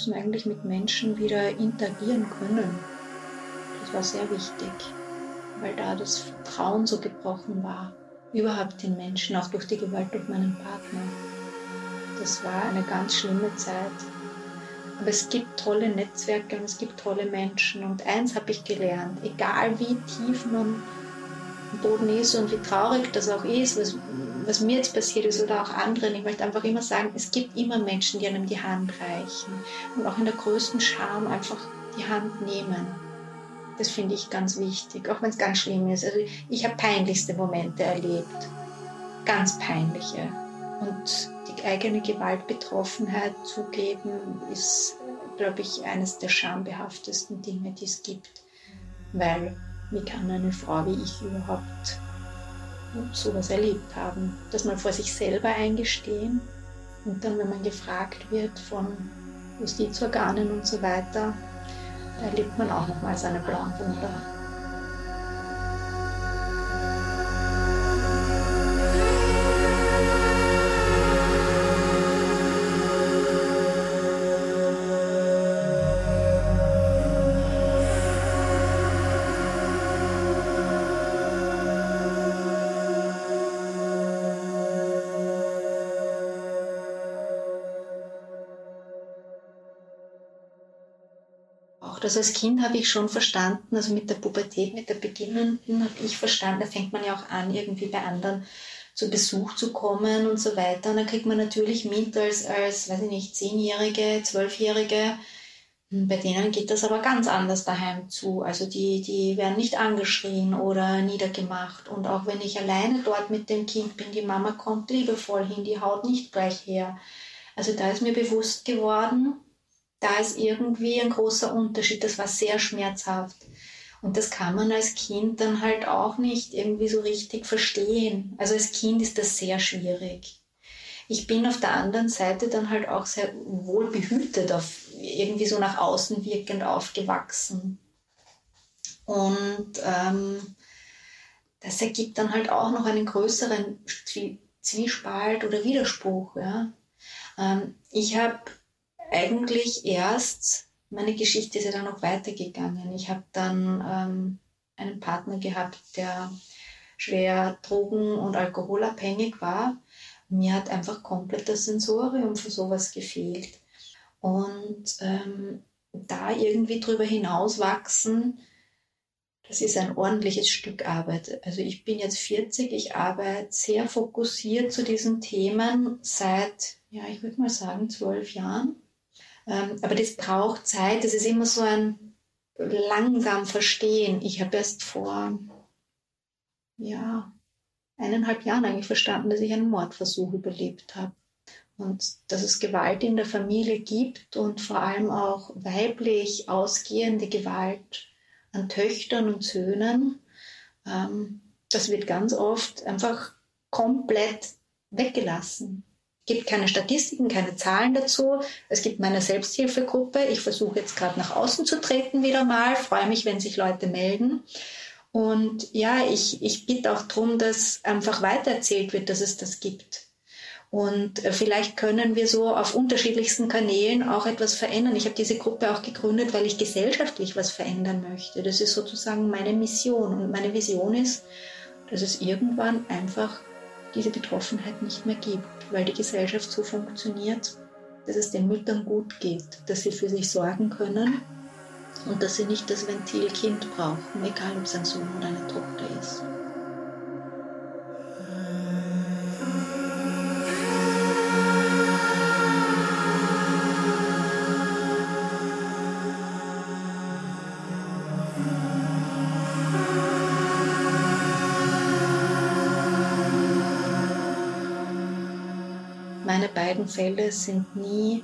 Müssen, eigentlich mit Menschen wieder interagieren können. Das war sehr wichtig, weil da das Vertrauen so gebrochen war. Überhaupt den Menschen, auch durch die Gewalt durch meinen Partner. Das war eine ganz schlimme Zeit. Aber es gibt tolle Netzwerke und es gibt tolle Menschen. Und eins habe ich gelernt, egal wie tief man am Boden ist und wie traurig das auch ist, was, was mir jetzt passiert ist oder auch anderen, ich möchte einfach immer sagen, es gibt immer Menschen, die einem die Hand reichen und auch in der größten Scham einfach die Hand nehmen. Das finde ich ganz wichtig, auch wenn es ganz schlimm ist. Also ich habe peinlichste Momente erlebt, ganz peinliche. Und die eigene Gewaltbetroffenheit zugeben, ist, glaube ich, eines der schambehaftesten Dinge, die es gibt. Weil, wie kann eine Frau wie ich überhaupt sowas erlebt haben? Das mal vor sich selber eingestehen und dann, wenn man gefragt wird von Justizorganen und so weiter, erlebt man auch nochmal seine blauen Wunder. Das als Kind habe ich schon verstanden, also mit der Pubertät, mit der beginnenden habe ich verstanden, da fängt man ja auch an, irgendwie bei anderen zu Besuch zu kommen und so weiter. Und dann kriegt man natürlich mit als, als weiß ich nicht, Zehnjährige, Zwölfjährige, bei denen geht das aber ganz anders daheim zu. Also die, die werden nicht angeschrien oder niedergemacht. Und auch wenn ich alleine dort mit dem Kind bin, die Mama kommt liebevoll hin, die haut nicht gleich her. Also da ist mir bewusst geworden, da ist irgendwie ein großer Unterschied. Das war sehr schmerzhaft. Und das kann man als Kind dann halt auch nicht irgendwie so richtig verstehen. Also als Kind ist das sehr schwierig. Ich bin auf der anderen Seite dann halt auch sehr wohl behütet, auf, irgendwie so nach außen wirkend aufgewachsen. Und ähm, das ergibt dann halt auch noch einen größeren Zwiespalt oder Widerspruch. Ja. Ähm, ich habe eigentlich erst, meine Geschichte ist ja dann noch weitergegangen. Ich habe dann ähm, einen Partner gehabt, der schwer drogen- und alkoholabhängig war. Mir hat einfach komplett das Sensorium für sowas gefehlt. Und ähm, da irgendwie drüber hinauswachsen, das ist ein ordentliches Stück Arbeit. Also ich bin jetzt 40, ich arbeite sehr fokussiert zu diesen Themen seit, ja, ich würde mal sagen, zwölf Jahren. Ähm, aber das braucht Zeit. Das ist immer so ein langsam Verstehen. Ich habe erst vor ja, eineinhalb Jahren eigentlich verstanden, dass ich einen Mordversuch überlebt habe. Und dass es Gewalt in der Familie gibt und vor allem auch weiblich ausgehende Gewalt an Töchtern und Söhnen. Ähm, das wird ganz oft einfach komplett weggelassen gibt keine Statistiken, keine Zahlen dazu. Es gibt meine Selbsthilfegruppe. Ich versuche jetzt gerade nach außen zu treten wieder mal. Freue mich, wenn sich Leute melden. Und ja, ich, ich bitte auch darum, dass einfach weitererzählt wird, dass es das gibt. Und äh, vielleicht können wir so auf unterschiedlichsten Kanälen auch etwas verändern. Ich habe diese Gruppe auch gegründet, weil ich gesellschaftlich was verändern möchte. Das ist sozusagen meine Mission. Und meine Vision ist, dass es irgendwann einfach diese Betroffenheit nicht mehr gibt, weil die Gesellschaft so funktioniert, dass es den Müttern gut geht, dass sie für sich sorgen können und dass sie nicht das Ventilkind brauchen, egal ob es ein Sohn oder eine Tochter ist. Beiden Fälle sind nie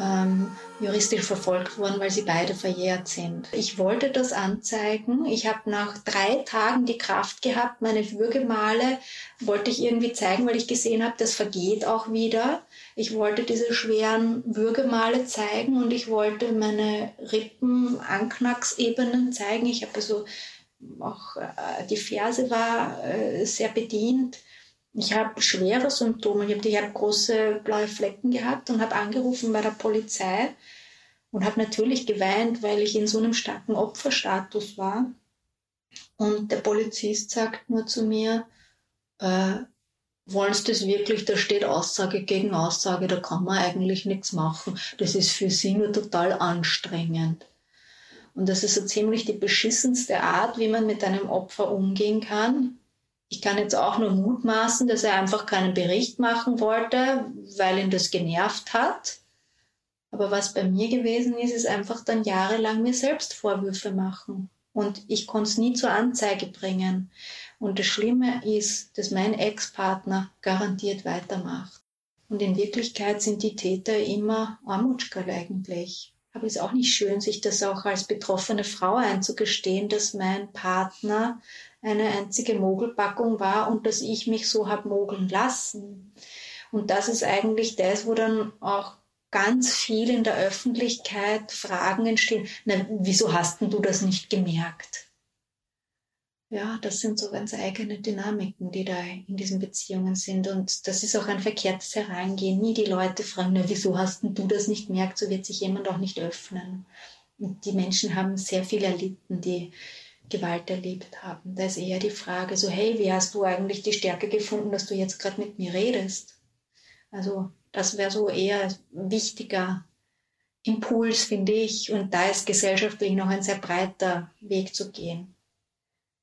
ähm, juristisch verfolgt worden, weil sie beide verjährt sind. Ich wollte das anzeigen. Ich habe nach drei Tagen die Kraft gehabt, meine Würgemale wollte ich irgendwie zeigen, weil ich gesehen habe, das vergeht auch wieder. Ich wollte diese schweren Würgemale zeigen und ich wollte meine Rippen, Anknacksebenen zeigen. Ich habe also auch äh, die Ferse war äh, sehr bedient Ich habe schwere Symptome. Ich habe hab große blaue Flecken gehabt und habe angerufen bei der Polizei und habe natürlich geweint, weil ich in so einem starken Opferstatus war. Und der Polizist sagt nur zu mir, äh, wollen Sie das wirklich, da steht Aussage gegen Aussage, da kann man eigentlich nichts machen. Das ist für Sie nur total anstrengend. Und das ist so ziemlich die beschissenste Art, wie man mit einem Opfer umgehen kann. Ich kann jetzt auch nur mutmaßen, dass er einfach keinen Bericht machen wollte, weil ihn das genervt hat. Aber was bei mir gewesen ist, ist einfach dann jahrelang mir selbst Vorwürfe machen. Und ich konnte es nie zur Anzeige bringen. Und das Schlimme ist, dass mein Ex-Partner garantiert weitermacht. Und in Wirklichkeit sind die Täter immer Armutschkerl eigentlich. Aber es ist auch nicht schön, sich das auch als betroffene Frau einzugestehen, dass mein Partner eine einzige Mogelpackung war und dass ich mich so habe mogeln lassen. Und das ist eigentlich das, wo dann auch ganz viel in der Öffentlichkeit Fragen entstehen. Na, wieso hast denn du das nicht gemerkt? Ja, das sind so ganz eigene Dynamiken, die da in diesen Beziehungen sind. Und das ist auch ein verkehrtes Herangehen. Nie die Leute fragen, na, wieso hast denn du das nicht gemerkt? So wird sich jemand auch nicht öffnen. Und die Menschen haben sehr viel erlitten, die Gewalt erlebt haben. Da ist eher die Frage so, hey, wie hast du eigentlich die Stärke gefunden, dass du jetzt gerade mit mir redest? Also das wäre so eher wichtiger Impuls, finde ich. Und da ist gesellschaftlich noch ein sehr breiter Weg zu gehen.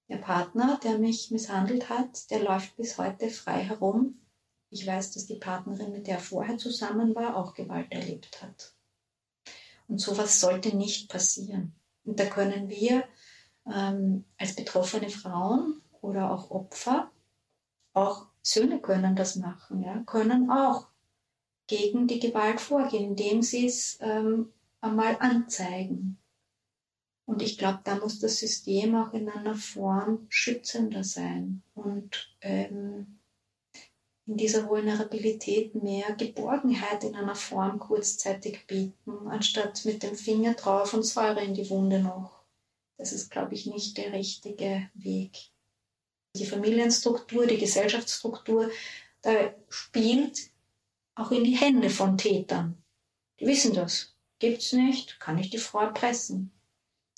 Der Partner, der mich misshandelt hat, der läuft bis heute frei herum. Ich weiß, dass die Partnerin, mit der er vorher zusammen war, auch Gewalt erlebt hat. Und sowas sollte nicht passieren. Und da können wir ähm, als betroffene Frauen oder auch Opfer, auch Söhne können das machen, ja, können auch gegen die Gewalt vorgehen, indem sie es ähm, einmal anzeigen. Und ich glaube, da muss das System auch in einer Form schützender sein und ähm, in dieser Vulnerabilität mehr Geborgenheit in einer Form kurzzeitig bieten, anstatt mit dem Finger drauf und Säure in die Wunde noch. Das ist, glaube ich, nicht der richtige Weg. Die Familienstruktur, die Gesellschaftsstruktur, da spielt auch in die Hände von Tätern. Die wissen das. Gibt's nicht, kann ich die Frau erpressen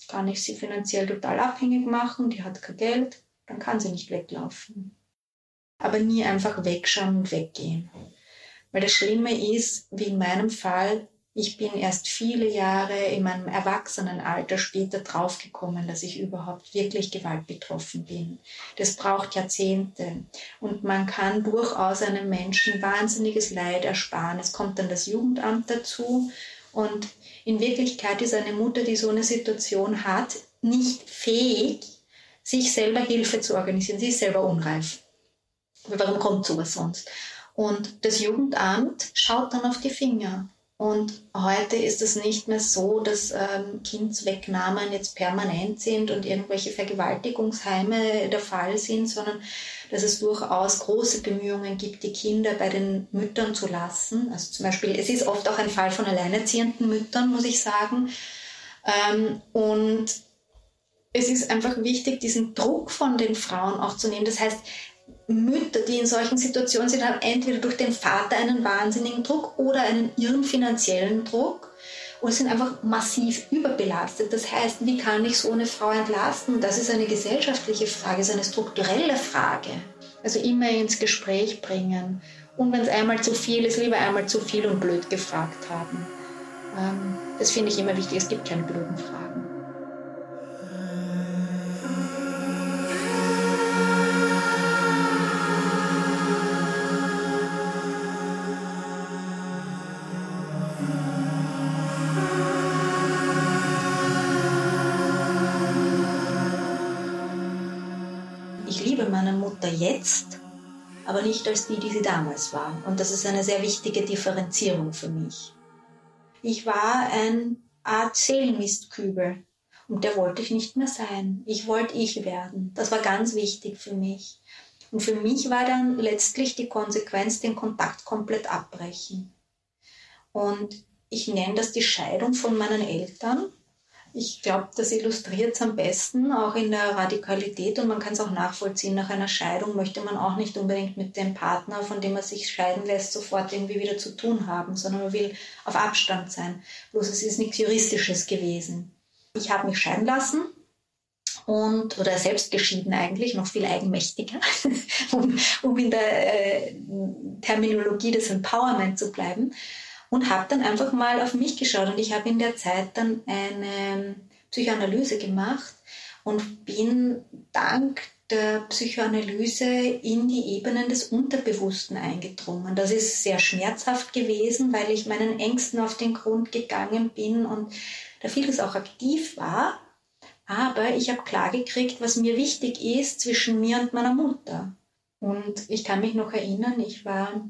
kann ich sie finanziell total abhängig machen, die hat kein Geld, dann kann sie nicht weglaufen. Aber nie einfach wegschauen und weggehen. Weil das Schlimme ist, wie in meinem Fall, ich bin erst viele Jahre in meinem Erwachsenenalter später draufgekommen, dass ich überhaupt wirklich gewaltbetroffen bin. Das braucht Jahrzehnte. Und man kann durchaus einem Menschen wahnsinniges Leid ersparen. Es kommt dann das Jugendamt dazu und in Wirklichkeit ist eine Mutter, die so eine Situation hat, nicht fähig, sich selber Hilfe zu organisieren. Sie ist selber unreif. Warum kommt sowas sonst? Und das Jugendamt schaut dann auf die Finger. Und heute ist es nicht mehr so, dass ähm, Kindswegnahmen jetzt permanent sind und irgendwelche Vergewaltigungsheime der Fall sind, sondern dass es durchaus große Bemühungen gibt, die Kinder bei den Müttern zu lassen. Also zum Beispiel, es ist oft auch ein Fall von alleinerziehenden Müttern, muss ich sagen. Ähm, und es ist einfach wichtig, diesen Druck von den Frauen auch zu nehmen. Das heißt, Mütter, die in solchen Situationen sind, haben entweder durch den Vater einen wahnsinnigen Druck oder einen irren finanziellen Druck und sind einfach massiv überbelastet. Das heißt, wie kann ich so eine Frau entlasten? Das ist eine gesellschaftliche Frage, ist eine strukturelle Frage. Also immer ins Gespräch bringen. Und wenn es einmal zu viel ist, lieber einmal zu viel und blöd gefragt haben. Ähm, das finde ich immer wichtig. Es gibt keine blöden Fragen. Jetzt, aber nicht als die, die sie damals war. Und das ist eine sehr wichtige Differenzierung für mich. Ich war ein Art Seelenmistkübel und der wollte ich nicht mehr sein. Ich wollte ich werden. Das war ganz wichtig für mich. Und für mich war dann letztlich die Konsequenz, den Kontakt komplett abbrechen. Und ich nenne das die Scheidung von meinen Eltern, Ich glaube, das illustriert es am besten, auch in der Radikalität und man kann es auch nachvollziehen. Nach einer Scheidung möchte man auch nicht unbedingt mit dem Partner, von dem man sich scheiden lässt, sofort irgendwie wieder zu tun haben, sondern man will auf Abstand sein. Bloß es ist nichts Juristisches gewesen. Ich habe mich scheiden lassen und oder selbst geschieden eigentlich, noch viel eigenmächtiger, um, um in der äh, Terminologie des Empowerment zu bleiben und habe dann einfach mal auf mich geschaut und ich habe in der Zeit dann eine Psychoanalyse gemacht und bin dank der Psychoanalyse in die Ebenen des Unterbewussten eingedrungen. Das ist sehr schmerzhaft gewesen, weil ich meinen Ängsten auf den Grund gegangen bin und da vieles auch aktiv war. Aber ich habe klargekriegt, was mir wichtig ist zwischen mir und meiner Mutter. Und ich kann mich noch erinnern, ich war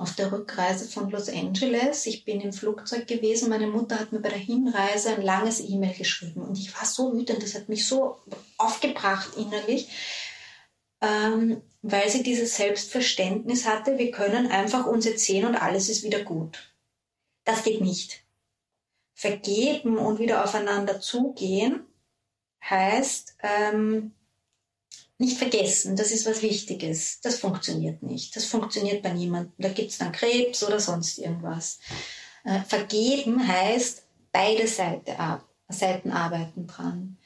auf der Rückreise von Los Angeles. Ich bin im Flugzeug gewesen. Meine Mutter hat mir bei der Hinreise ein langes E-Mail geschrieben. Und ich war so wütend, das hat mich so aufgebracht innerlich, ähm, weil sie dieses Selbstverständnis hatte, wir können einfach uns sehen und alles ist wieder gut. Das geht nicht. Vergeben und wieder aufeinander zugehen heißt, ähm, nicht vergessen, das ist was Wichtiges. Das funktioniert nicht. Das funktioniert bei niemandem. Da gibt es dann Krebs oder sonst irgendwas. Äh, vergeben heißt, beide Seite, Seiten arbeiten dran.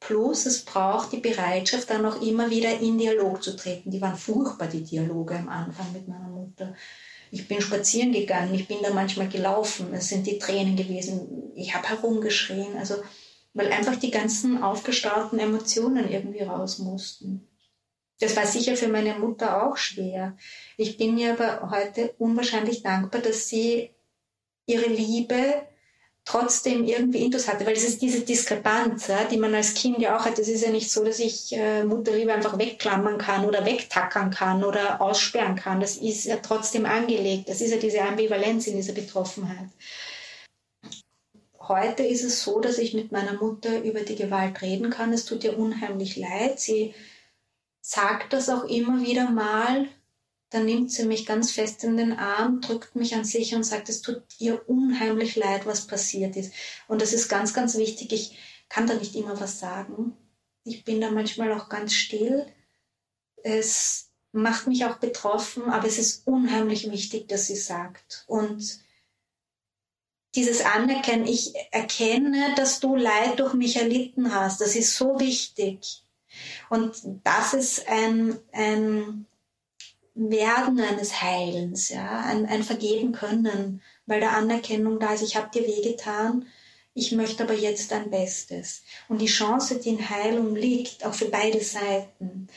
Plus es braucht die Bereitschaft, dann auch immer wieder in Dialog zu treten. Die waren furchtbar, die Dialoge am Anfang mit meiner Mutter. Ich bin spazieren gegangen, ich bin da manchmal gelaufen, es sind die Tränen gewesen, ich habe herumgeschrien. Also weil einfach die ganzen aufgestauten Emotionen irgendwie raus mussten. Das war sicher für meine Mutter auch schwer. Ich bin mir aber heute unwahrscheinlich dankbar, dass sie ihre Liebe trotzdem irgendwie intus hatte, weil es ist diese Diskrepanz, ja, die man als Kind ja auch hat. Es ist ja nicht so, dass ich äh, Mutterliebe einfach wegklammern kann oder wegtackern kann oder aussperren kann. Das ist ja trotzdem angelegt. Das ist ja diese Ambivalenz in dieser Betroffenheit. Heute ist es so, dass ich mit meiner Mutter über die Gewalt reden kann. Es tut ihr unheimlich leid. Sie sagt das auch immer wieder mal. Dann nimmt sie mich ganz fest in den Arm, drückt mich an sich und sagt, es tut ihr unheimlich leid, was passiert ist. Und das ist ganz, ganz wichtig. Ich kann da nicht immer was sagen. Ich bin da manchmal auch ganz still. Es macht mich auch betroffen, aber es ist unheimlich wichtig, dass sie sagt. Und dieses Anerkennen, ich erkenne, dass du Leid durch mich erlitten hast, das ist so wichtig. Und das ist ein, ein Werden eines Heilens, ja, ein, ein Vergeben können, weil der Anerkennung da ist, ich habe dir wehgetan, ich möchte aber jetzt dein Bestes. Und die Chance, die in Heilung liegt, auch für beide Seiten,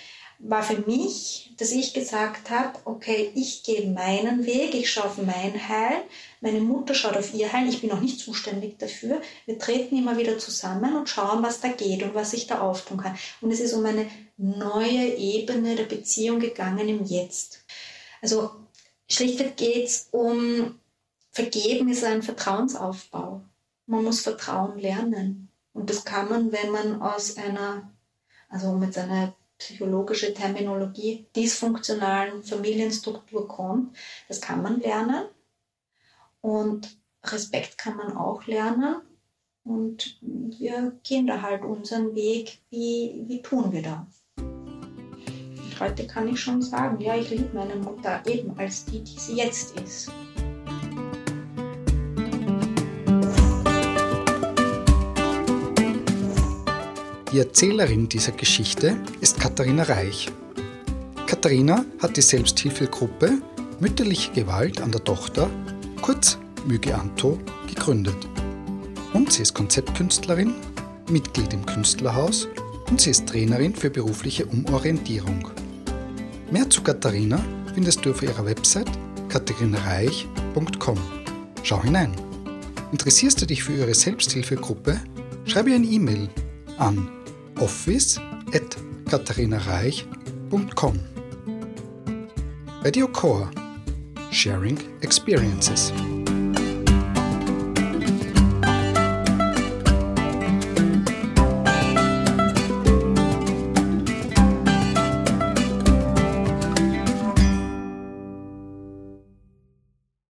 war für mich, dass ich gesagt habe, okay, ich gehe meinen Weg, ich schaue auf mein Heil, meine Mutter schaut auf ihr Heil, ich bin auch nicht zuständig dafür. Wir treten immer wieder zusammen und schauen, was da geht und was ich da auftun kann. Und es ist um eine neue Ebene der Beziehung gegangen im Jetzt. Also schlichtweg geht es um Vergeben ist ein Vertrauensaufbau. Man muss Vertrauen lernen. Und das kann man, wenn man aus einer, also mit seiner psychologische Terminologie, dysfunktionalen Familienstruktur kommt. Das kann man lernen. Und Respekt kann man auch lernen. Und wir gehen da halt unseren Weg. Wie, wie tun wir da? Heute kann ich schon sagen, ja, ich liebe meine Mutter eben als die, die sie jetzt ist. Die Erzählerin dieser Geschichte ist Katharina Reich. Katharina hat die Selbsthilfegruppe Mütterliche Gewalt an der Tochter, kurz Müge Anto, gegründet. Und sie ist Konzeptkünstlerin, Mitglied im Künstlerhaus und sie ist Trainerin für berufliche Umorientierung. Mehr zu Katharina findest du auf ihrer Website katharinareich.com. Schau hinein. Interessierst du dich für ihre Selbsthilfegruppe? Schreibe ihr eine E-Mail an office.katharinareich.com. Radio Core Sharing Experiences.